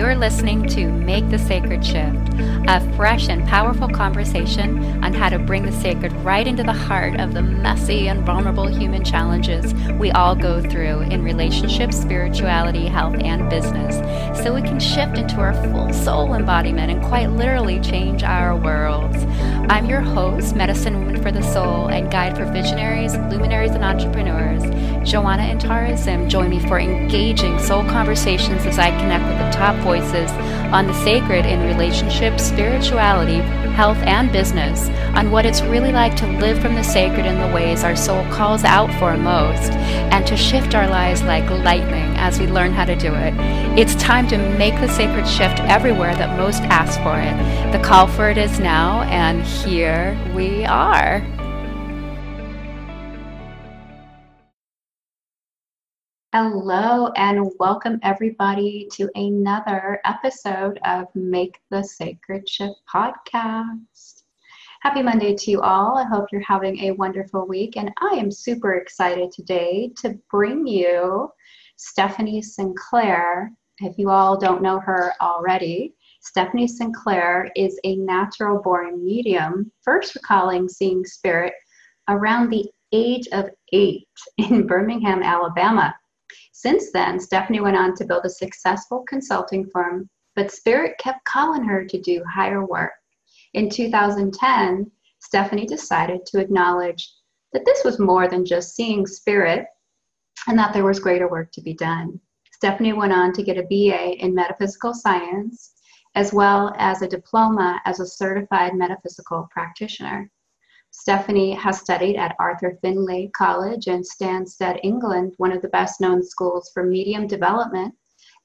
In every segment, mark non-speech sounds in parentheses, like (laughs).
You're listening to Make the Sacred Shift, a fresh and powerful conversation on how to bring the sacred right into the heart of the messy and vulnerable human challenges we all go through in relationships, spirituality, health, and business, so we can shift into our full soul embodiment and quite literally change our worlds. I'm your host, Medicine For the Soul, and guide for visionaries, luminaries, and entrepreneurs. Joanna and Tara Zim join me for engaging soul conversations as I connect with the top voices on the sacred in relationships, spirituality, health, and business, on what it's really like to live from the sacred in the ways our soul calls out for most, and to shift our lives like lightning as we learn how to do it. It's time to make the sacred shift everywhere that most ask for it. The call for it is now, and here we are. Hello, and welcome everybody to another episode of Make the Sacred Shift podcast. Happy Monday to you all. I hope you're having a wonderful week, and I am super excited today to bring you Stephanie Synclair. If you all don't know her already, Stephanie Synclair is a natural born medium, first recalling seeing spirit around the age of eight in Birmingham, Alabama. Since then, Stephanie went on to build a successful consulting firm, but Spirit kept calling her to do higher work. In 2010, Stephanie decided to acknowledge that this was more than just seeing Spirit and that there was greater work to be done. Stephanie went on to get a BA in metaphysical science as well as a diploma as a certified metaphysical practitioner. Stephanie has studied at Arthur Findlay College in Stansted, England, one of the best known schools for medium development,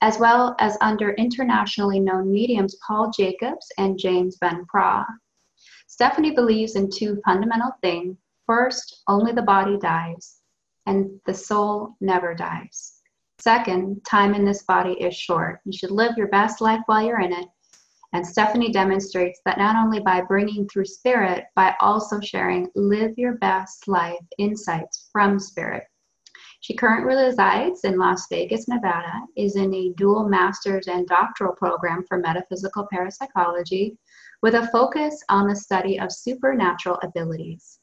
as well as under internationally known mediums Paul Jacobs and James Van Praagh. Stephanie believes in two fundamental things. First, only the body dies, and the soul never dies. Second, time in this body is short. You should live your best life while you're in it and Stephanie demonstrates that not only by bringing through spirit, but also sharing live your best life insights from spirit. She currently resides in Las Vegas, Nevada, is in a dual master's and doctoral program for metaphysical parapsychology with a focus on the study of supernatural abilities.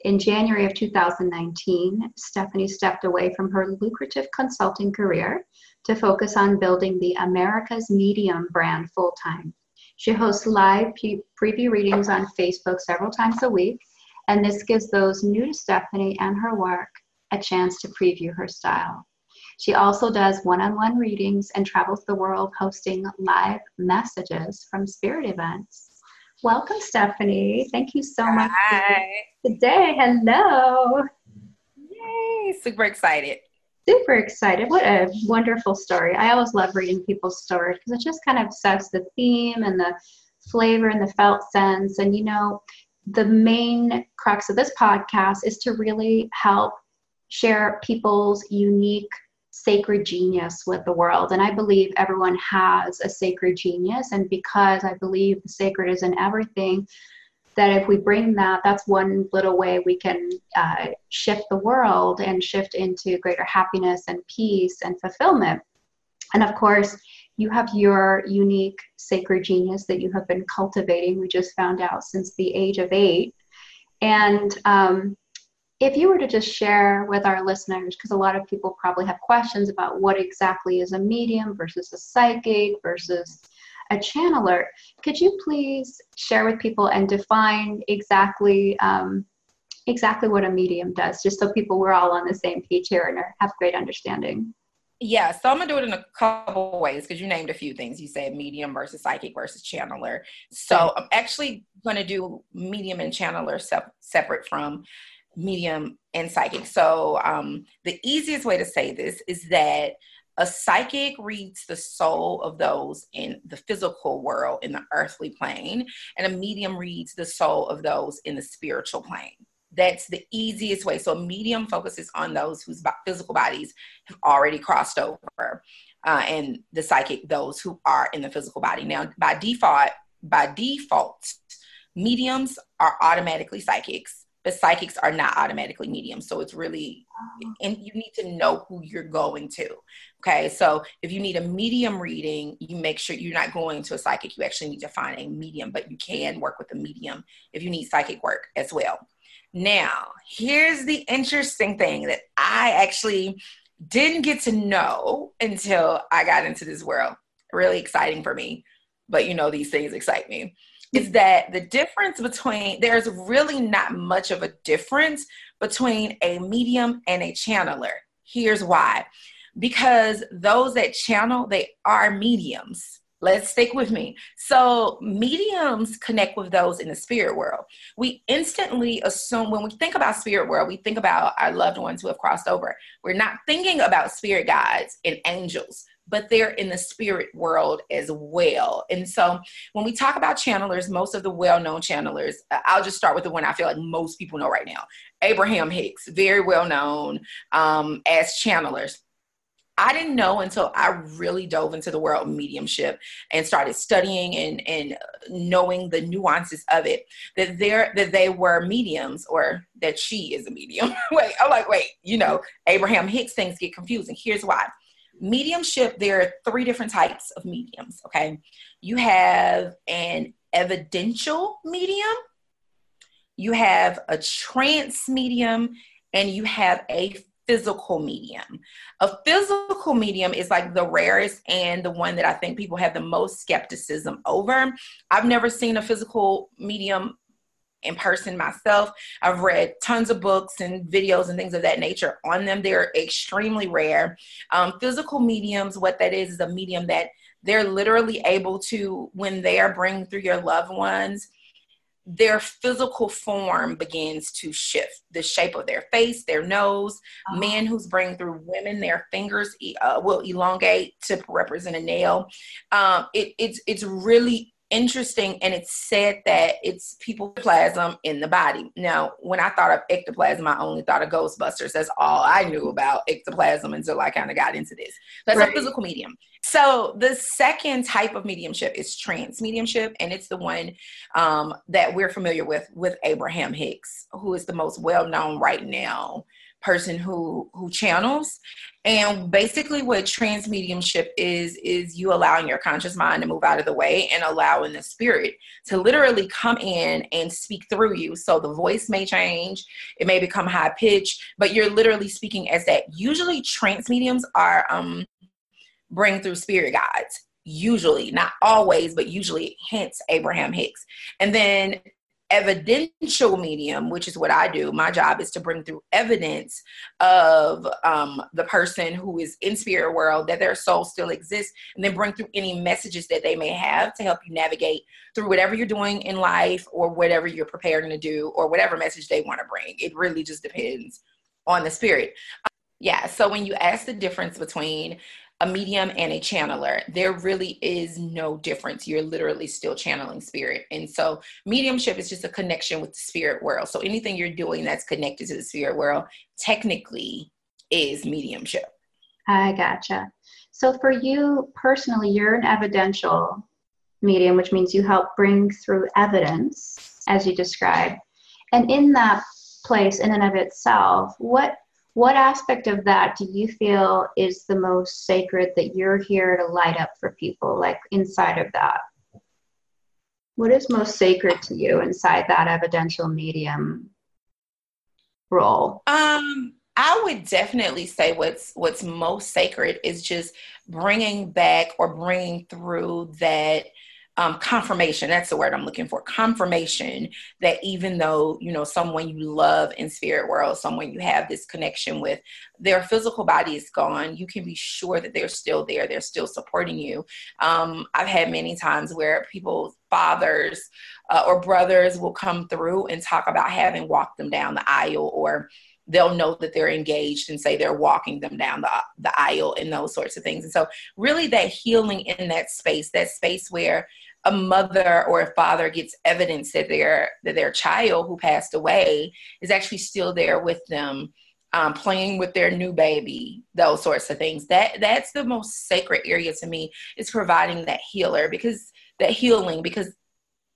In January of 2019, Stephanie stepped away from her lucrative consulting career to focus on building the America's Medium brand full time. She hosts live preview readings on Facebook several times a week, and this gives those new to Stephanie and her work a chance to preview her style. She also does one on one readings and travels the world hosting live messages from spirit events. Welcome, Stephanie. Thank you so much Hi. today. Hello. Yay, super excited super excited. What a wonderful story. I always love reading people's stories because it just kind of sets the theme and the flavor and the felt sense. And, you know, the main crux of this podcast is to really help share people's unique sacred genius with the world. And I believe everyone has a sacred genius. And because I believe the sacred is in everything, that if we bring that, that's one little way we can uh, shift the world and shift into greater happiness and peace and fulfillment. And of course, you have your unique sacred genius that you have been cultivating, we just found out, since the age of eight. And um, if you were to just share with our listeners, because a lot of people probably have questions about what exactly is a medium versus a psychic versus a channeler. Could you please share with people and define exactly um, exactly what a medium does, just so people we're all on the same page here and have great understanding? Yeah, so I'm gonna do it in a couple ways because you named a few things. You said medium versus psychic versus channeler. So I'm actually gonna do medium and channeler sep- separate from medium and psychic. So um, the easiest way to say this is that a psychic reads the soul of those in the physical world, in the earthly plane, and a medium reads the soul of those in the spiritual plane. That's the easiest way. So, a medium focuses on those whose physical bodies have already crossed over, uh, and the psychic, those who are in the physical body. Now, by default, by default, mediums are automatically psychics but psychics are not automatically mediums. So it's really, and you need to know who you're going to. Okay, so if you need a medium reading, you make sure you're not going to a psychic. You actually need to find a medium, but you can work with a medium if you need psychic work as well. Now, here's the interesting thing that I actually didn't get to know until I got into this world. Really exciting for me, but you know, these things excite me. Is that the difference between, there's really not much of a difference between a medium and a channeler. Here's why because those that channel, they are mediums. Let's stick with me. So, mediums connect with those in the spirit world. We instantly assume when we think about spirit world, we think about our loved ones who have crossed over. We're not thinking about spirit guides and angels, but they're in the spirit world as well. And so, when we talk about channelers, most of the well known channelers, uh, I'll just start with the one I feel like most people know right now Abraham Hicks, very well known um, as channelers I didn't know until I really dove into the world of mediumship and started studying and, and knowing the nuances of it that there that they were mediums or that she is a medium. (laughs) wait, I'm like, wait, you know, Abraham Hicks things get confusing. Here's why. Mediumship, there are three different types of mediums. Okay. You have an evidential medium, you have a trance medium, and you have a physical medium. A physical medium is like the rarest and the one that I think people have the most skepticism over. I've never seen a physical medium in person myself. I've read tons of books and videos and things of that nature on them. They're extremely rare. Um, physical mediums, what that is, is a medium that they're literally able to, when they are bringing through your loved ones, their physical form begins to shift the shape of their face their nose uh-huh. men who's bringing through women their fingers uh, will elongate to represent a nail um, it, it's it's really interesting and it's said that it's ectoplasm in the body. Now when i thought of ectoplasm i only thought of ghostbusters. That's all i knew about ectoplasm until i kind of got into this. That's right. a physical medium. So the second type of mediumship is trance mediumship and it's the one um, that we're familiar with with abraham hicks who is the most well known right now person who who channels. And basically what trance mediumship is is you allowing your conscious mind to move out of the way and allowing the spirit to literally come in and speak through you. So the voice may change it may become high pitch but you're literally speaking as that. Usually trance mediums are um bring through spirit guides. Usually not always but usually hence abraham hicks. And then evidential medium, which is what I do. My job is to bring through evidence of um, the person who is in spirit world that their soul still exists, and then bring through any messages that they may have to help you navigate through whatever you're doing in life or whatever you're preparing to do or whatever message they want to bring. It really just depends on the spirit. yeah. So when you ask the difference between a medium and a channeler, there really is no difference. You're literally still channeling spirit. And so, mediumship is just a connection with the spirit world. So, anything you're doing that's connected to the spirit world technically is mediumship. I gotcha. So, for you personally, you're an evidential medium, which means you help bring through evidence, as you described. And in that place, in and of itself, what what aspect of that do you feel is the most sacred that you're here to light up for people like inside of that? What is most sacred to you inside that evidential medium role? Um i would definitely say what's what's most sacred is just bringing back or bringing through that um, confirmation that's the word i'm looking for confirmation that even though you know someone you love in spirit world someone you have this connection with their physical body is gone you can be sure that they're still there they're still supporting you um, i've had many times where people's fathers uh, or brothers will come through and talk about having walked them down the aisle or they'll know that they're engaged and say they're walking them down the, the aisle and those sorts of things. And so, really, that healing in that space, that space where a mother or a father gets evidence that their that their child who passed away is actually still there with them um, playing with their new baby those sorts of things that that's the most sacred area to me is providing that healer because that healing because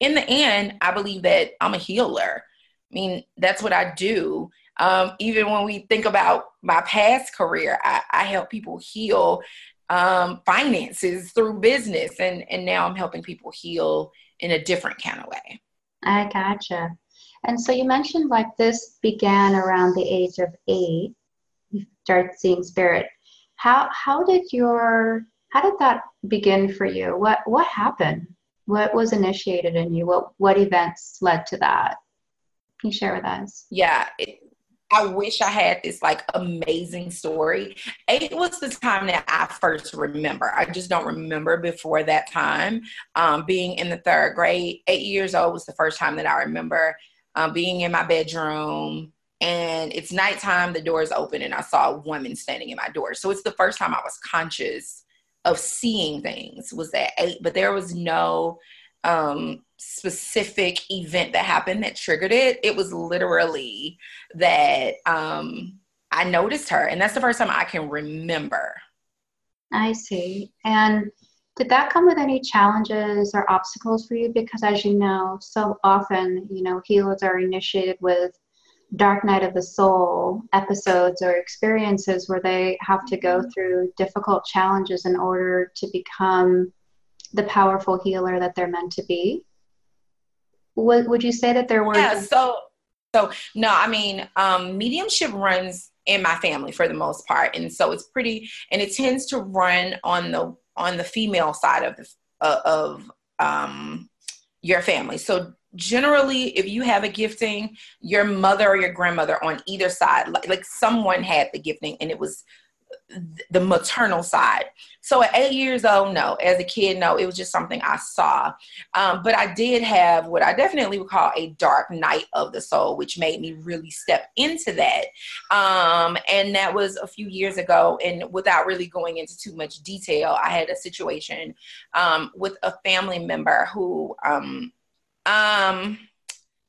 in the end i believe that i'm a healer i mean, that's what I do. Um, even when we think about my past career, I, I help people heal um, finances through business, and and now I'm helping people heal in a different kind of way. I gotcha. And so you mentioned like this began around the age of eight. You start seeing spirit. How how did your how did that begin for you? What what happened? What was initiated in you? What what events led to that? Can you share with us? Yeah, it, I wish I had this like amazing story. Eight was the time that I first remember. I just don't remember before that time. Um, being in the third grade, eight years old was the first time that I remember um, being in my bedroom. And it's nighttime, the door is open, and I saw a woman standing in my door. So it's the first time I was conscious of seeing things was at eight, but there was no um, specific event that happened that triggered it. It was literally that um, I noticed her, and that's the first time I can remember. I see. And did that come with any challenges or obstacles for you? Because as you know, so often, you know, healers are initiated with dark night of the soul episodes or experiences where they have to go mm-hmm. through difficult challenges in order to become the powerful healer that they're meant to be? Would, would you say that there were yeah so so no i mean um mediumship runs in my family for the most part and so it's pretty and it tends to run on the on the female side of the uh, of um your family. So generally if you have a gifting your mother or your grandmother on either side like, like someone had the gifting and it was the maternal side. So at eight years old, no. As a kid, no. It was just something I saw. Um, but I did have what I definitely would call a dark night of the soul, which made me really step into that. Um, and that was a few years ago. And without really going into too much detail, I had a situation um, with a family member who, um, um,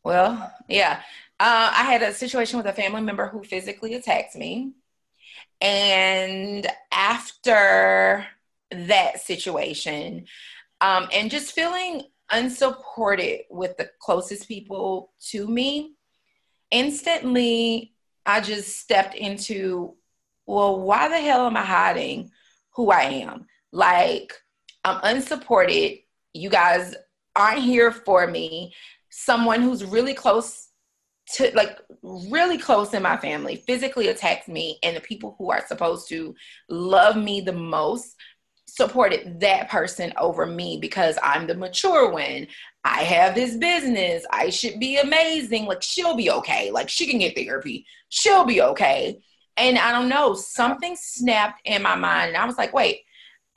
well, yeah. Uh, I had a situation with a family member who physically attacked me. And after that situation, um, and just feeling unsupported with the closest people to me, instantly I just stepped into, well, why the hell am I hiding who I am? Like, I'm unsupported. You guys aren't here for me. Someone who's really close to like really close in my family physically attacked me and the people who are supposed to love me the most supported that person over me because I'm the mature one. I have this business. I should be amazing. Like she'll be okay. Like she can get therapy. She'll be okay. And I don't know, something snapped in my mind and I was like, "Wait,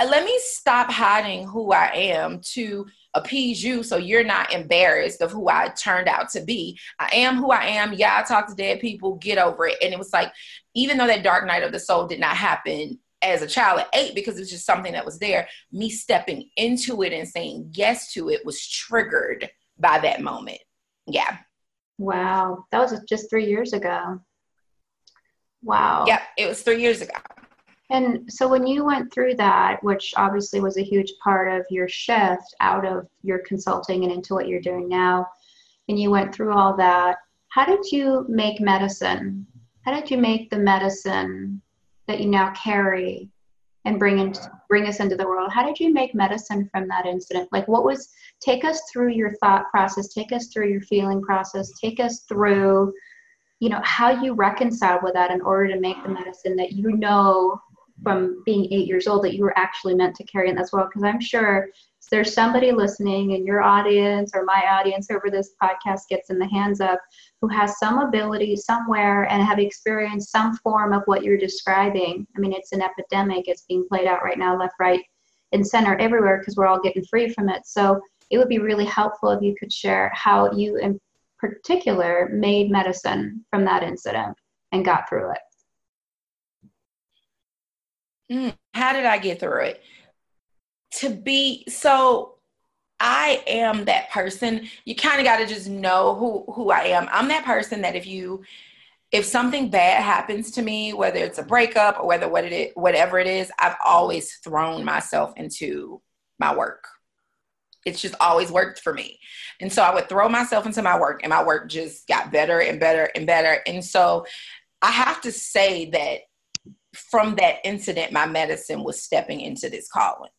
let me stop hiding who I am to appease you so you're not embarrassed of who I turned out to be. I am who I am. Yeah, I talk to dead people, get over it. And it was like, even though that dark night of the soul did not happen as a child at eight because it was just something that was there, me stepping into it and saying yes to it was triggered by that moment. Yeah. Wow. That was just three years ago. Wow. Yep, it was three years ago. And so when you went through that, which obviously was a huge part of your shift out of your consulting and into what you're doing now, and you went through all that, how did you make medicine? How did you make the medicine that you now carry and bring in, bring us into the world? How did you make medicine from that incident? Like what was take us through your thought process, take us through your feeling process, take us through you know how you reconcile with that in order to make the medicine that you know from being eight years old that you were actually meant to carry in this world because i'm sure there's somebody listening in your audience or my audience over this podcast gets in the hands of who has some ability somewhere and have experienced some form of what you're describing i mean it's an epidemic. It's being played out right now left right and center everywhere because we're all getting free from it. So it would be really helpful if you could share how you in particular made medicine from that incident and got through it Mm, how did I get through it? To be so I am that person. You kind of got to just know who who I am. I'm that person that if you if something bad happens to me, whether it's a breakup or whether what it is, whatever it is, I've always thrown myself into my work. it's just always worked for me. And so I would throw myself into my work and my work just got better and better and better. And so I have to say that from that incident, my medicine was stepping into this calling.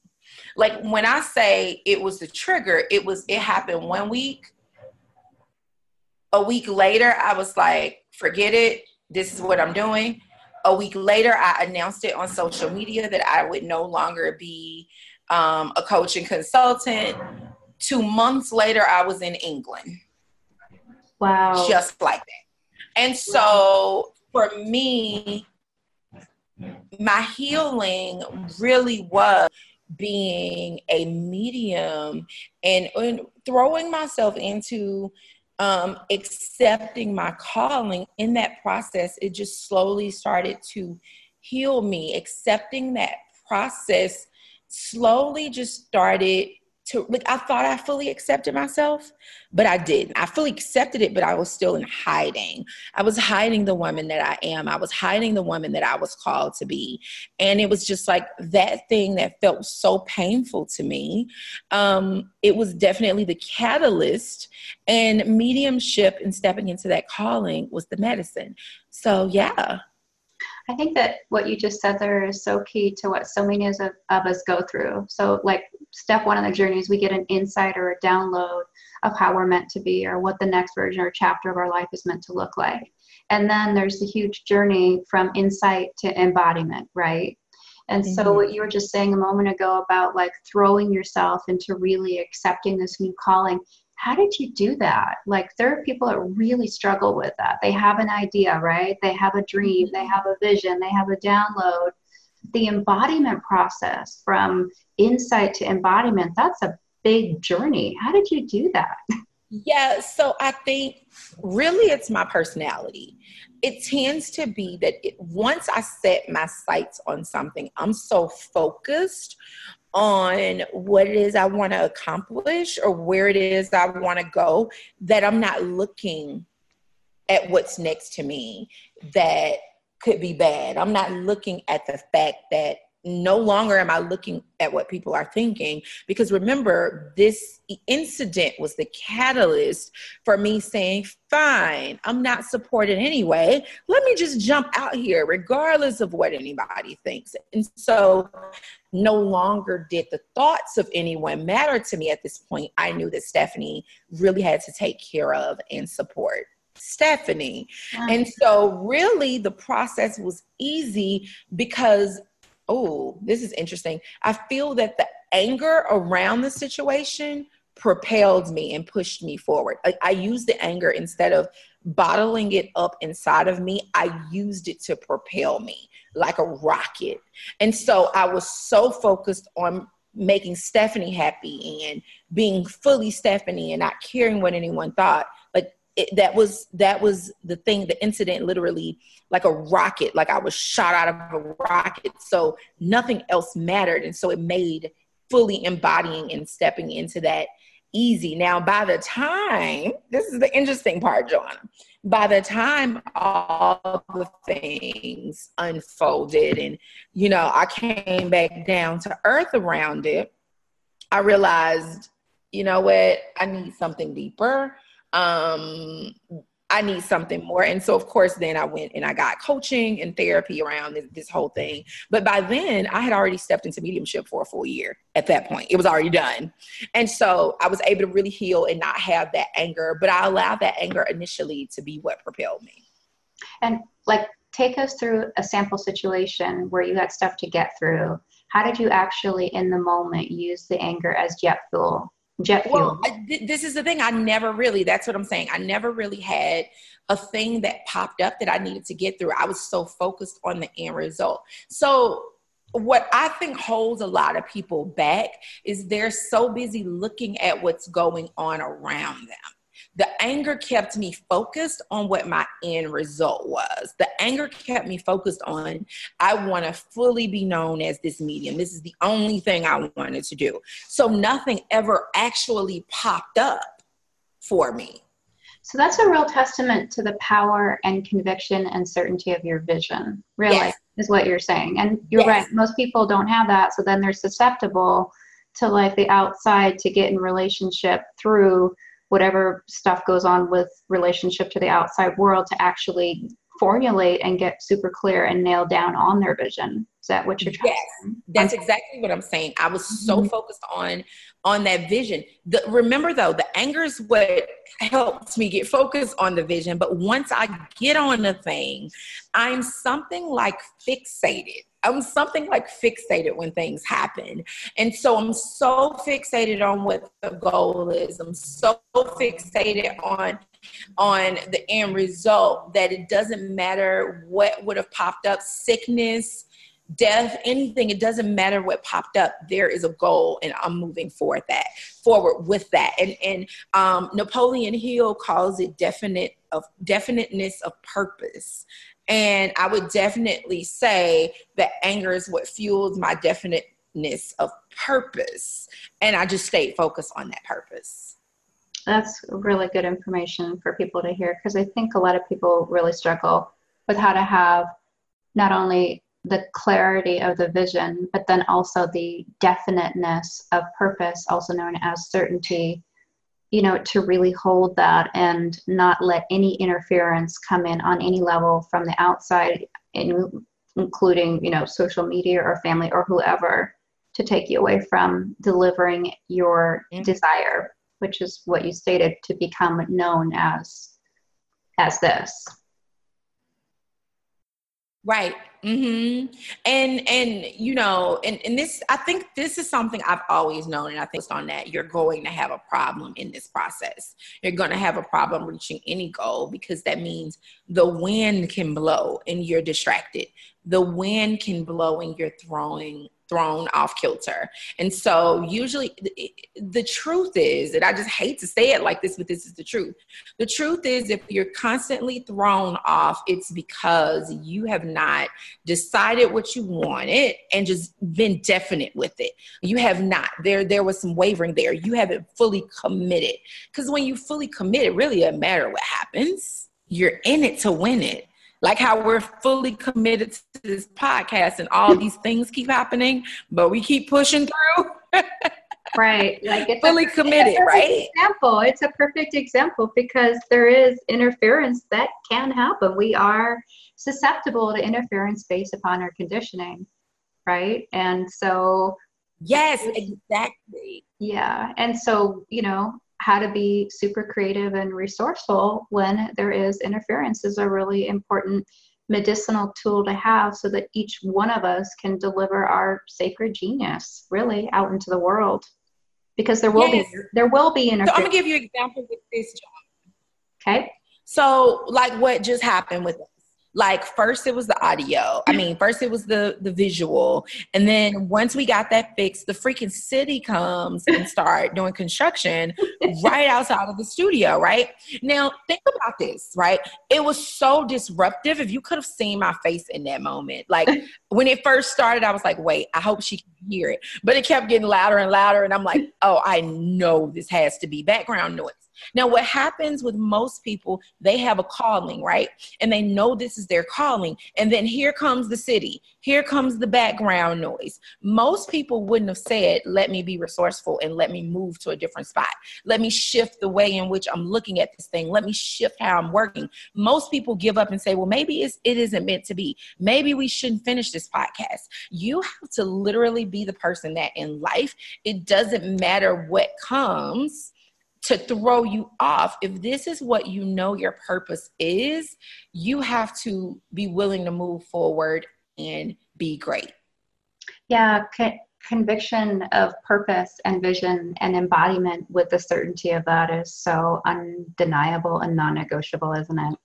Like when I say it was the trigger, it was, it happened one week. A week later, I was like, forget it. This is what I'm doing. A week later, I announced it on social media that I would no longer be um, a coach and consultant. Two months later, I was in England. Wow. Just like that. And so for me, my healing really was being a medium and, and throwing myself into um, accepting my calling. In that process it just slowly started to heal me. Accepting that process slowly just started to like I thought I fully accepted myself, but I didn't. I fully accepted it, but I was still in hiding. I was hiding the woman that I am. I was hiding the woman that I was called to be. And it was just like that thing that felt so painful to me. Um, it was definitely the catalyst and mediumship and stepping into that calling was the medicine. So yeah. I think that what you just said there is so key to what so many of, of us go through. So, like, step one on the journey is we get an insight or a download of how we're meant to be or what the next version or chapter of our life is meant to look like. And then there's the huge journey from insight to embodiment, right? And mm-hmm. so, what you were just saying a moment ago about like throwing yourself into really accepting this new calling, how did you do that? Like, there are people that really struggle with that. They have an idea, right? They have a dream, they mm-hmm. have a vision, they have a download. The embodiment process from insight to embodiment, that's a big journey. How did you do that? Yeah, so I think really it's my personality. It tends to be that it, once I set my sights on something, I'm so focused on what it is I want to accomplish or where it is I want to go that I'm not looking at what's next to me that could be bad. I'm not looking at the fact that no longer am I looking at what people are thinking because remember, this incident was the catalyst for me saying, Fine, I'm not supported anyway. Let me just jump out here, regardless of what anybody thinks. And so, no longer did the thoughts of anyone matter to me at this point. I knew that Stephanie really had to take care of and support. Stephanie. And so, really, the process was easy because oh, this is interesting. I feel that the anger around the situation propelled me and pushed me forward. I, I used the anger instead of bottling it up inside of me, I used it to propel me like a rocket. And so I was so focused on making Stephanie happy and being fully Stephanie and not caring what anyone thought it, that was that was the thing the incident literally like a rocket like i was shot out of a rocket. So nothing else mattered. And so it made fully embodying and stepping into that easy. Now by the time this is the interesting part joanna. By the time all the things unfolded and you know i came back down to earth around it i realized you know what? I need something deeper um, I need something more. And so, of course, then I went and I got coaching and therapy around this, this, whole thing. But by then, I had already stepped into mediumship for a full year at that point. It was already done. And so I was able to really heal and not have that anger, but I allowed that anger initially to be what propelled me. And like, take us through a sample situation where you had stuff to get through. How did you actually, in the moment, use the anger as jet fuel jet fuel. Well, I, this is the thing. I never really, that's what I'm saying. I never really had a thing that popped up that I needed to get through. I was so focused on the end result. So, what I think holds a lot of people back is they're so busy looking at what's going on around them the anger kept me focused on what my end result was. The anger kept me focused on, I want to fully be known as this medium. This is the only thing I wanted to do. So nothing ever actually popped up for me. So that's a real testament to the power and conviction and certainty of your vision, really, yes. is what you're saying. And you're yes. right, most people don't have that. So then they're susceptible to like the outside to get in relationship through whatever stuff goes on with relationship to the outside world to actually formulate and get super clear and nail down on their vision. Is that what you're trying yes. that's exactly what i'm saying. I was so mm-hmm. focused on on that vision. The, remember though the anger is what helps me get focused on the vision but once i get on the thing i'm something like fixated I'm something like fixated when things happen. And so I'm so fixated on what the goal is. I'm so fixated on on the end result that it doesn't matter what would have popped up, sickness, death, anything, it doesn't matter what popped up. There is a goal and I'm moving forward that forward with that. And and um, Napoleon Hill calls it definite of definiteness of purpose. And I would definitely say that anger is what fuels my definiteness of purpose. And I just stayed focused on that purpose. That's really good information for people to hear because I think a lot of people really struggle with how to have not only the clarity of the vision, but then also the definiteness of purpose, also known as certainty you know, to really hold that and not let any interference come in on any level from the outside, in, including, you know, social media or family or whoever, to take you away from delivering your mm-hmm. desire, which is what you stated to become known as as this. Right. Mm-hmm. And and you know, and, and this I think this is something I've always known, and I think on that you're going to have a problem in this process. You're going to have a problem reaching any goal because that means the wind can blow and you're distracted. The wind can blow and you're throwing thrown off kilter. And so, usually, the truth is, and I just hate to say it like this, but this is the truth. The truth is, if you're constantly thrown off, it's because you have not decided what you wanted and just been definite with it. You have not. There, there was some wavering there. You haven't fully committed. Because when you fully commit, it really doesn't matter what happens. You're in it to win it like how we're fully committed to this podcast and all these things keep happening, but we keep pushing through. (laughs) right. Like it's fully a, committed, it's right? Example. It's a perfect example because there is interference that can happen. We are susceptible to interference based upon our conditioning, right? And so Yes, exactly. Yeah. And so, you know, how to be super creative and resourceful when there is interference is a really important medicinal tool to have so that each one of us can deliver our sacred genius really out into the world because there will yes. be there will be interference. So I'm gonna give you an example with this job. Okay. So like what just happened with like first it was the audio. I mean first it was the the visual. And then once we got that fixed the freaking city comes and (laughs) start doing construction right outside of the studio right? Now think about this right? It was so disruptive. If you could have seen my face in that moment like (laughs) when it first started i was like wait i hope she can hear it. But it kept getting louder and louder and i'm like oh i know this has to be background noise now, what happens with most people, they have a calling, right? And they know this is their calling. And then here comes the city, here comes the background noise. Most people wouldn't have said, let me be resourceful and let me move to a different spot. Let me shift the way in which I'm looking at this thing. Let me shift how I'm working. Most people give up and say, well, maybe it's, it isn't meant to be. Maybe we shouldn't finish this podcast. You have to literally be the person that in life, it doesn't matter what comes to throw you off. If this is what you know your purpose is, you have to be willing to move forward and be great. Yeah, co- conviction of purpose and vision and embodiment with the certainty of that is so undeniable and non negotiable, isn't it?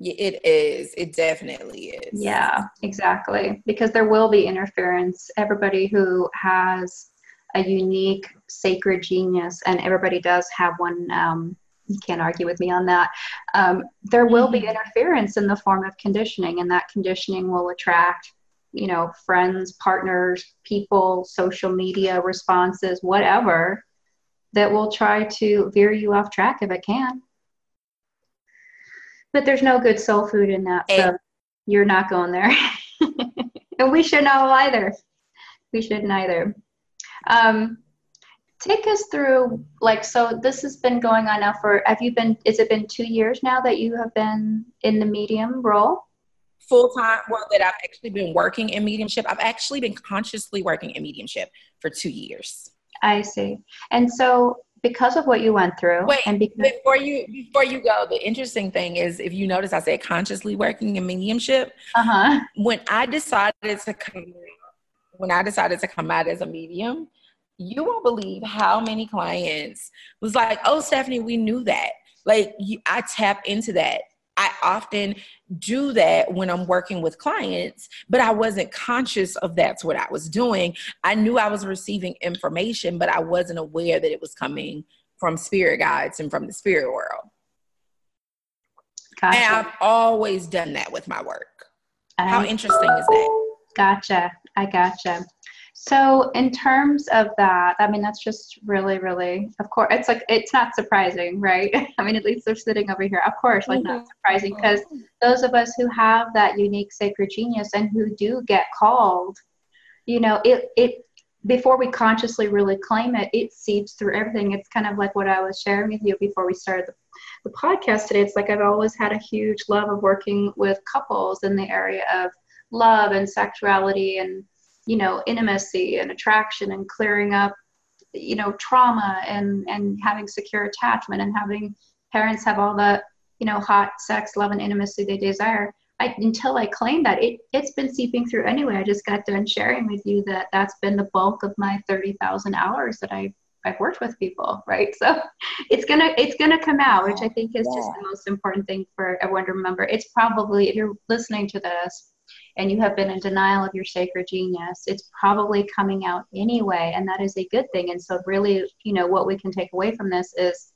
Yeah, it is. It definitely is. Yeah, exactly. Because there will be interference. Everybody who has a unique sacred genius, and everybody does have one. Um, you can't argue with me on that. Um, there will be mm-hmm. interference in the form of conditioning, and that conditioning will attract, you know, friends, partners, people, social media responses, whatever, that will try to veer you off track if it can. But there's no good soul food in that, so you're not going there. (laughs) and we should know either. We shouldn't either. Um, take us through like so this has been going on now for have you been is it been two years now that you have been in the medium role? Full time well that i've actually been working in mediumship. I've actually been consciously working in mediumship for two years. I see. And so because of what you went through Wait, and because before you before you go the interesting thing is if you notice i said consciously working in mediumship. Uh-huh. when i decided to come when i decided to come out as a medium you won't believe how many clients was like, "Oh, Stephanie, we knew that." Like you, I tap into that. I often do that when I'm working with clients, but I wasn't conscious of that's what I was doing. I knew I was receiving information, but I wasn't aware that it was coming from spirit guides and from the spirit world. Gotcha. And I've always done that with my work. How um, interesting is that? Gotcha. I gotcha. So, in terms of that, I mean, that's just really, really, of course, it's like, it's not surprising, right? (laughs) I mean, at least they're sitting over here. Of course, like, mm-hmm. not surprising because those of us who have that unique sacred genius and who do get called, you know, it, it, before we consciously really claim it, it seeps through everything. It's kind of like what I was sharing with you before we started the, the podcast today. It's like I've always had a huge love of working with couples in the area of love and sexuality and you know intimacy and attraction and clearing up you know trauma and and having secure attachment and having parents have all the you know hot sex love and intimacy they desire I, until I claimed that it it's been seeping through anyway. I just got done sharing with you that that's been the bulk of my thirty thousand hours that I I've worked with people, right? So (laughs) it's gonna it's gonna come out, which I think is yeah. just the most important thing for everyone to remember. It's probably if you're listening to this, and you have been in denial of your sacred genius, it's probably coming out anyway, and that is a good thing. And so, really, you know, what we can take away from this is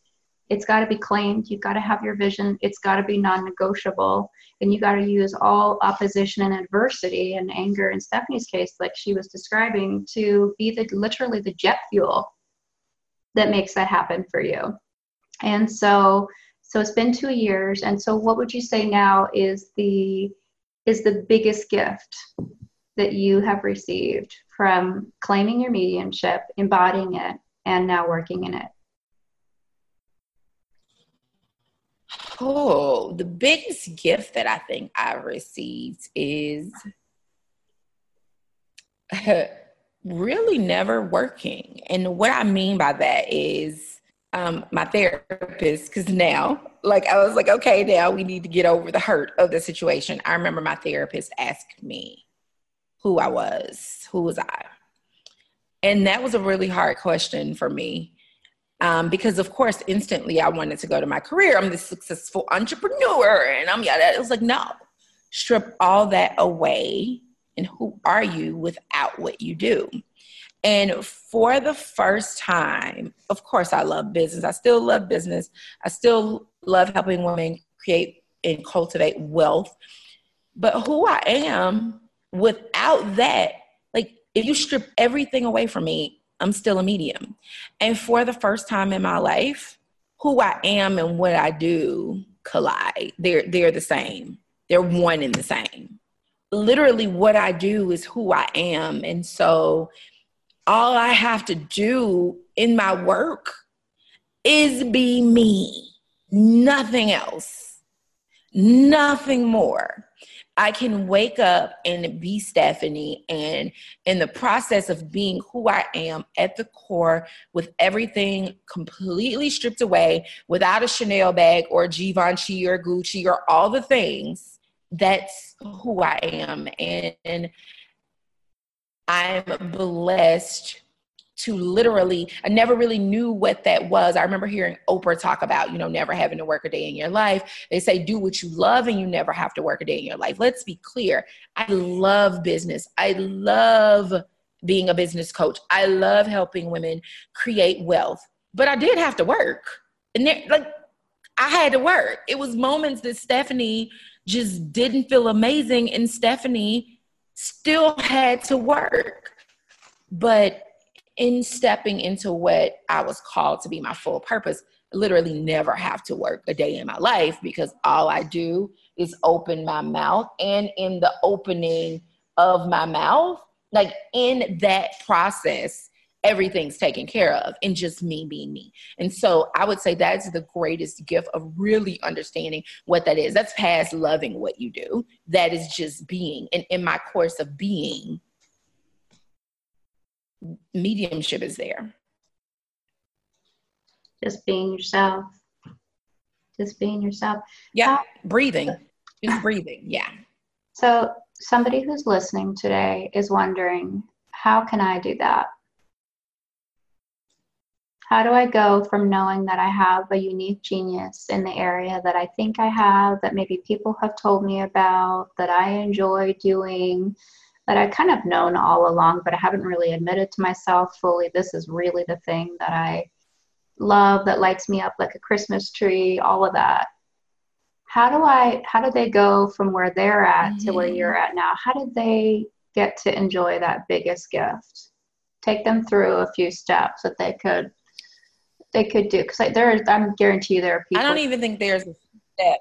it's got to be claimed. You've got to have your vision. It's got to be non negotiable. And you got to use all opposition and adversity and anger, in Stephanie's case, like she was describing, to be the literally the jet fuel that makes that happen for you. And so, so it's been two years. And so, what would you say now is the is the biggest gift that you have received from claiming your mediumship, embodying it, and now working in it? Oh, the biggest gift that I think I've received is (laughs) really never working. And what I mean by that is um, my therapist because now, like, I was like, okay, now we need to get over the hurt of the situation. I remember my therapist asked me who I was, who was I? And that was a really hard question for me um, because, of course, instantly I wanted to go to my career. I'm the successful entrepreneur, and I'm yeah. It was like, no, strip all that away. And who are you without what you do? And for the first time, of course, I love business. I still love business. I still love helping women create and cultivate wealth. But who I am without that, like if you strip everything away from me, I'm still a medium. And for the first time in my life, who I am and what I do collide. They're they're the same. They're one and the same. Literally what I do is who I am. And so all I have to do in my work is be me, nothing else, nothing more. I can wake up and be Stephanie, and in the process of being who I am at the core, with everything completely stripped away, without a Chanel bag or Givenchy or Gucci or all the things, that's who I am. And I'm blessed to literally, I never really knew what that was. I remember hearing Oprah talk about, you know, never having to work a day in your life. They say, do what you love and you never have to work a day in your life. Let's be clear. I love business. I love being a business coach. I love helping women create wealth, but I did have to work. And there, like, I had to work. It was moments that Stephanie just didn't feel amazing. And Stephanie still had to work. But in stepping into what I was called to be my full purpose, literally never have to work a day in my life because all I do is open my mouth. And in the opening of my mouth, like in that process, everything's taken care of and just me being me. And so I would say that's the greatest gift of really understanding what that is. That's past loving what you do. That is just being. And in my course of being, mediumship is there. Just being yourself. Just being yourself. Yeah. Uh, breathing. Just breathing. Yeah. So somebody who's listening today is wondering, how can I do that? How do I go from knowing that I have a unique genius in the area that I think I have, that maybe people have told me about, that I enjoy doing, that I've kind of known all along, but I haven't really admitted to myself fully this is really the thing that I love, that lights me up like a Christmas tree, all of that. How do I, how do they go from where they're at mm-hmm. to where you're at now? How did they get to enjoy that biggest gift? Take them through a few steps that they could they could do because like, there I'm guarantee you there are people. I don't even think there's a step.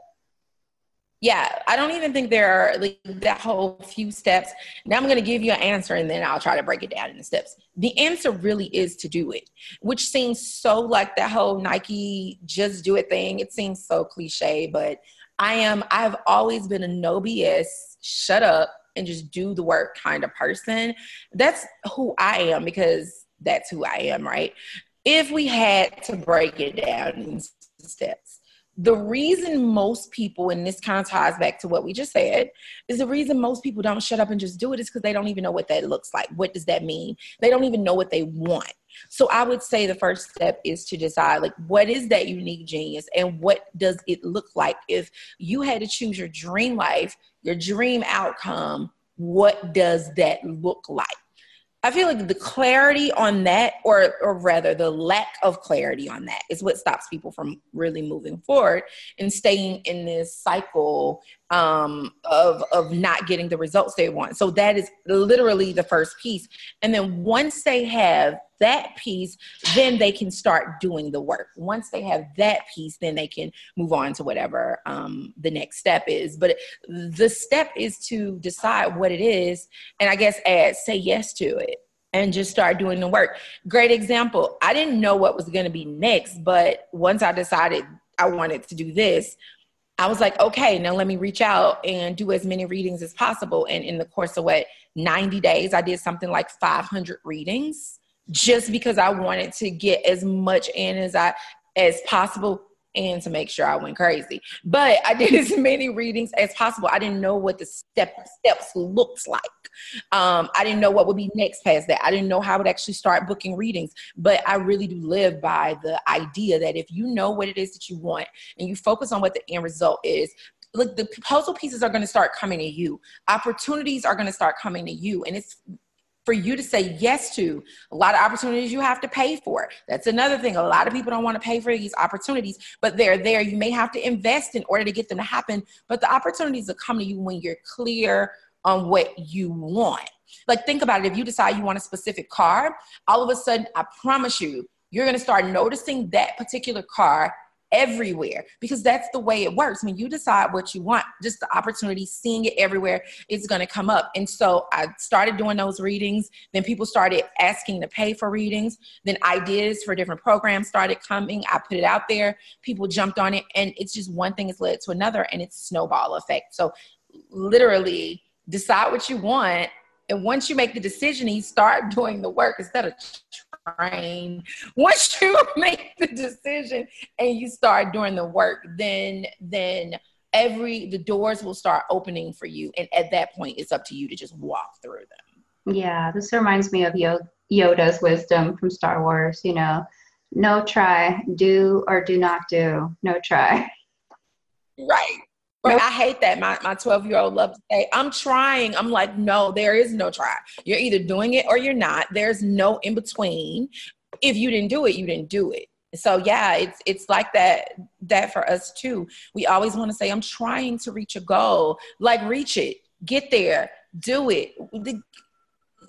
Yeah, I don't even think there are like that whole few steps. Now I'm going to give you an answer and then I'll try to break it down in the steps. The answer really is to do it, which seems so like that whole Nike just do it thing. It seems so cliche, but I am I've always been a no BS, shut up and just do the work kind of person. That's who I am because that's who I am, right? If we had to break it down in steps, the reason most people, and this kind of ties back to what we just said, is the reason most people don't shut up and just do it is because they don't even know what that looks like. What does that mean? They don't even know what they want. So I would say the first step is to decide like what is that unique genius and what does it look like if you had to choose your dream life, your dream outcome, what does that look like? I feel like the clarity on that, or or rather the lack of clarity on that, is what stops people from really moving forward and staying in this cycle um, of of not getting the results they want. So that is literally the first piece. And then once they have that piece, then they can start doing the work. Once they have that piece, then they can move on to whatever um, the next step is. But the step is to decide what it is, and I guess add say yes to it and just start doing the work. Great example. I didn't know what was going to be next, but once I decided I wanted to do this, I was like, okay, now let me reach out and do as many readings as possible. And in the course of what 90 days, I did something like 500 readings just because I wanted to get as much in as I as possible and to make sure I went crazy. But I did (laughs) as many readings as possible. I didn't know what the step steps looks like. Um, I didn't know what would be next past that. I didn't know how I would actually start booking readings. But I really do live by the idea that if you know what it is that you want and you focus on what the end result is, look, the puzzle pieces are going to start coming to you. Opportunities are going to start coming to you. And it's for you to say yes to a lot of opportunities you have to pay for. That's another thing. A lot of people don't want to pay for these opportunities but they're there. You may have to invest in order to get them to happen but the opportunities will come to you when you're clear on what you want. Like think about it. If you decide you want a specific car all of a sudden i promise you you're going to start noticing that particular car everywhere because that's the way it works. When you decide what you want, just the opportunity, seeing it everywhere, it's going to come up. And so I started doing those readings. Then people started asking to pay for readings. Then ideas for different programs started coming. I put it out there. People jumped on it. And it's just one thing has led to another and it's snowball effect. So literally decide what you want. And once you make the decision, you start (laughs) doing the work instead of train. Once (laughs) you make the decision and you start doing the work, then then every the doors will start opening for you, and at that point, it's up to you to just walk through them. Yeah, this reminds me of Yoda's wisdom from Star Wars. You know, no try, do or do not do, no try. Right. Nope. I hate that. My my 12 year old loves to say, I'm trying. I'm like, no, there is no try. You're either doing it or you're not. There's no in between. If you didn't do it, you didn't do it. So yeah, it's it's like that that for us too. We always want to say, I'm trying to reach a goal. Like reach it, get there, do it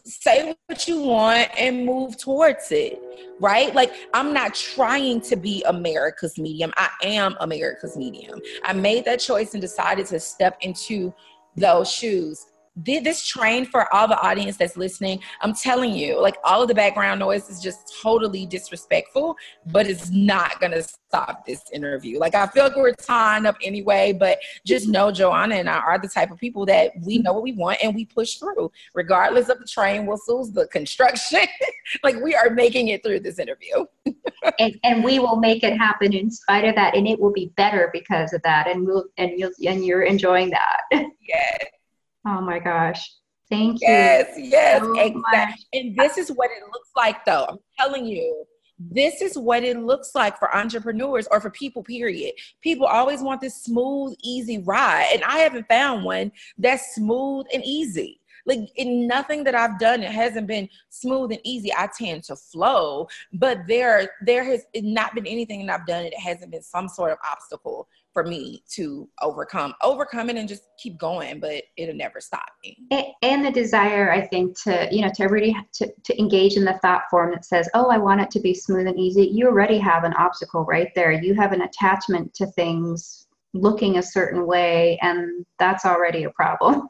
say what you want and move towards it, right? Like, I'm not trying to be America's medium. I am America's medium. I made that choice and decided to step into those shoes. This train for all the audience that's listening i'm telling you like all of the background noise is just totally disrespectful but it's not gonna stop this interview. Like i feel like we're tying up anyway but just know joanna and i are the type of people that we know what we want and we push through. Regardless of the train whistles the construction (laughs) like we are making it through this interview. (laughs) And, and we will make it happen in spite of that and it will be better because of that and we'll and you'll and you're enjoying that. (laughs) Yes Oh my gosh. Thank you. Yes, yes, so exactly. And this is what it looks like, though. I'm telling you, this is what it looks like for entrepreneurs or for people, period. People always want this smooth, easy ride. And I haven't found one that's smooth and easy. Like in nothing that I've done, it hasn't been smooth and easy. I tend to flow, but there there has not been anything that I've done. It hasn't been some sort of obstacle for me to overcome overcome it and just keep going but it'll never stop me. And the desire i think to you know to really to, to engage in the thought form that says oh i want it to be smooth and easy. You already have an obstacle right there. You have an attachment to things looking a certain way and that's already a problem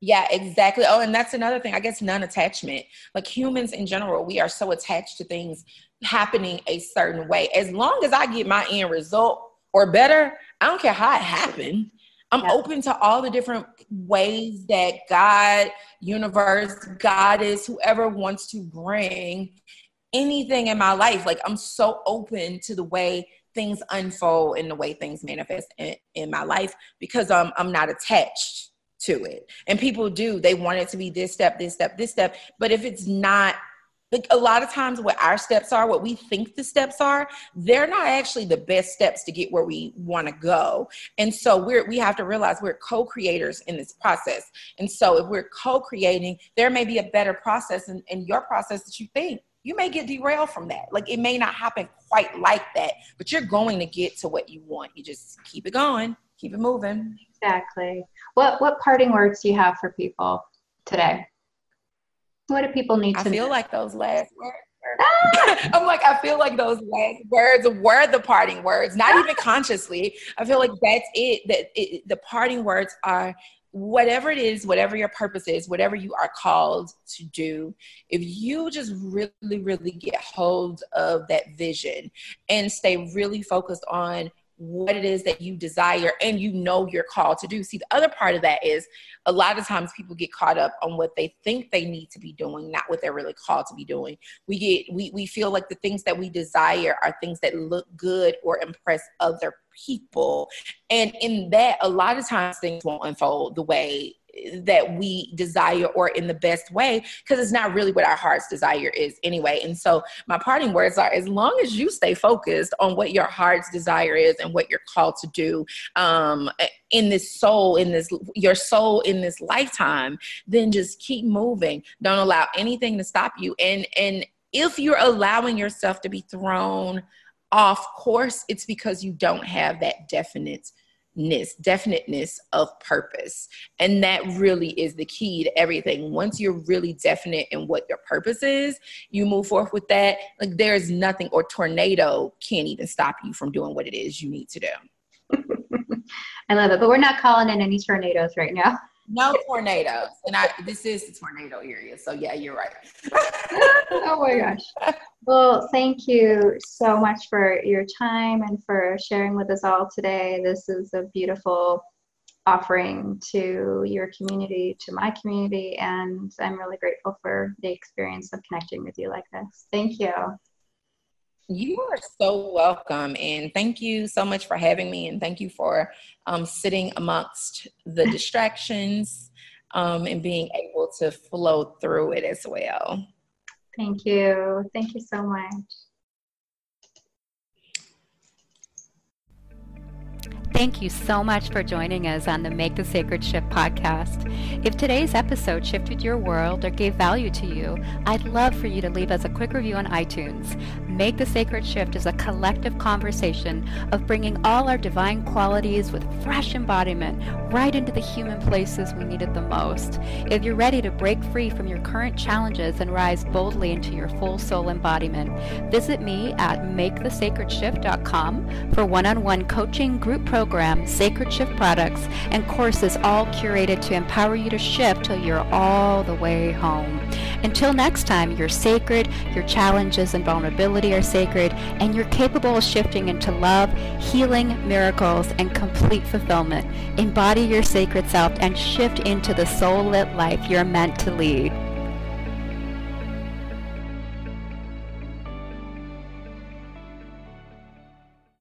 yeah, exactly. Oh, and that's another thing. I guess non attachment. Like humans in general, we are so attached to things happening a certain way. As long as I get my end result or better, I don't care how it happened. I'm yeah. open to all the different ways that God, universe, Goddess, whoever wants to bring anything in my life. Like I'm so open to the way things unfold and the way things manifest in, in my life because I'm I'm not attached to it. And people do, they want it to be this step, this step, this step. But if it's not like a lot of times what our steps are what we think the steps are they're not actually the best steps to get where we want to go. And so we're we have to realize we're co-creators in this process. And so if we're co-creating there may be a better process in, in your process that you think. You may get derailed from that. Like it may not happen quite like that but you're going to get to what you want. You just keep it going keep it moving exactly what what parting words do you have for people today what do people need to I feel know? like those last words. Ah! (laughs) I'm like, I feel like those last words were the parting words, not even consciously. I feel like that's it. That it, the parting words are whatever it is, whatever your purpose is, whatever you are called to do, if you just really, really get hold of that vision and stay really focused on what it is that you desire and you know you're called to do. See, the other part of that is a lot of times people get caught up on what they think they need to be doing, not what they're really called to be doing. We get we we feel like the things that we desire are things that look good or impress other people. And in that, a lot of times things won't unfold the way that we desire or in the best way because it's not really what our heart's desire is anyway. And so my parting words are as long as you stay focused on what your heart's desire is and what you're called to do um, in this soul, in this your soul in this lifetime, then just keep moving. Don't allow anything to stop you. And and if you're allowing yourself to be thrown off course, it's because you don't have that definite definiteness of purpose. And that really is the key to everything. Once you're really definite in what your purpose is, you move forth with that. Like there's nothing, or tornado can't even stop you from doing what it is you need to do. (laughs) I love it. But we're not calling in any tornadoes right now. No tornadoes. And I this is the tornado area. So yeah, you're right. (laughs) oh my gosh. Well, thank you so much for your time and for sharing with us all today. This is a beautiful offering to your community, to my community, and I'm really grateful for the experience of connecting with you like this. Thank you. You are so welcome. And thank you so much for having me. And thank you for um, sitting amongst the (laughs) distractions um, and being able to flow through it as well. Thank you. Thank you so much. Thank you so much for joining us on the Make the Sacred Shift podcast. If today's episode shifted your world or gave value to you, I'd love for you to leave us a quick review on iTunes. Make the Sacred Shift is a collective conversation of bringing all our divine qualities with fresh embodiment right into the human places we need it the most. If you're ready to break free from your current challenges and rise boldly into your full soul embodiment, visit me at makethesacredshift.com for one on one coaching, group programs, program, Sacred Shift products, and courses all curated to empower you to shift till you're all the way home. Until next time, you're sacred, your challenges and vulnerability are sacred, and you're capable of shifting into love, healing, miracles, and complete fulfillment. Embody your sacred self and shift into the soul lit life you're meant to lead.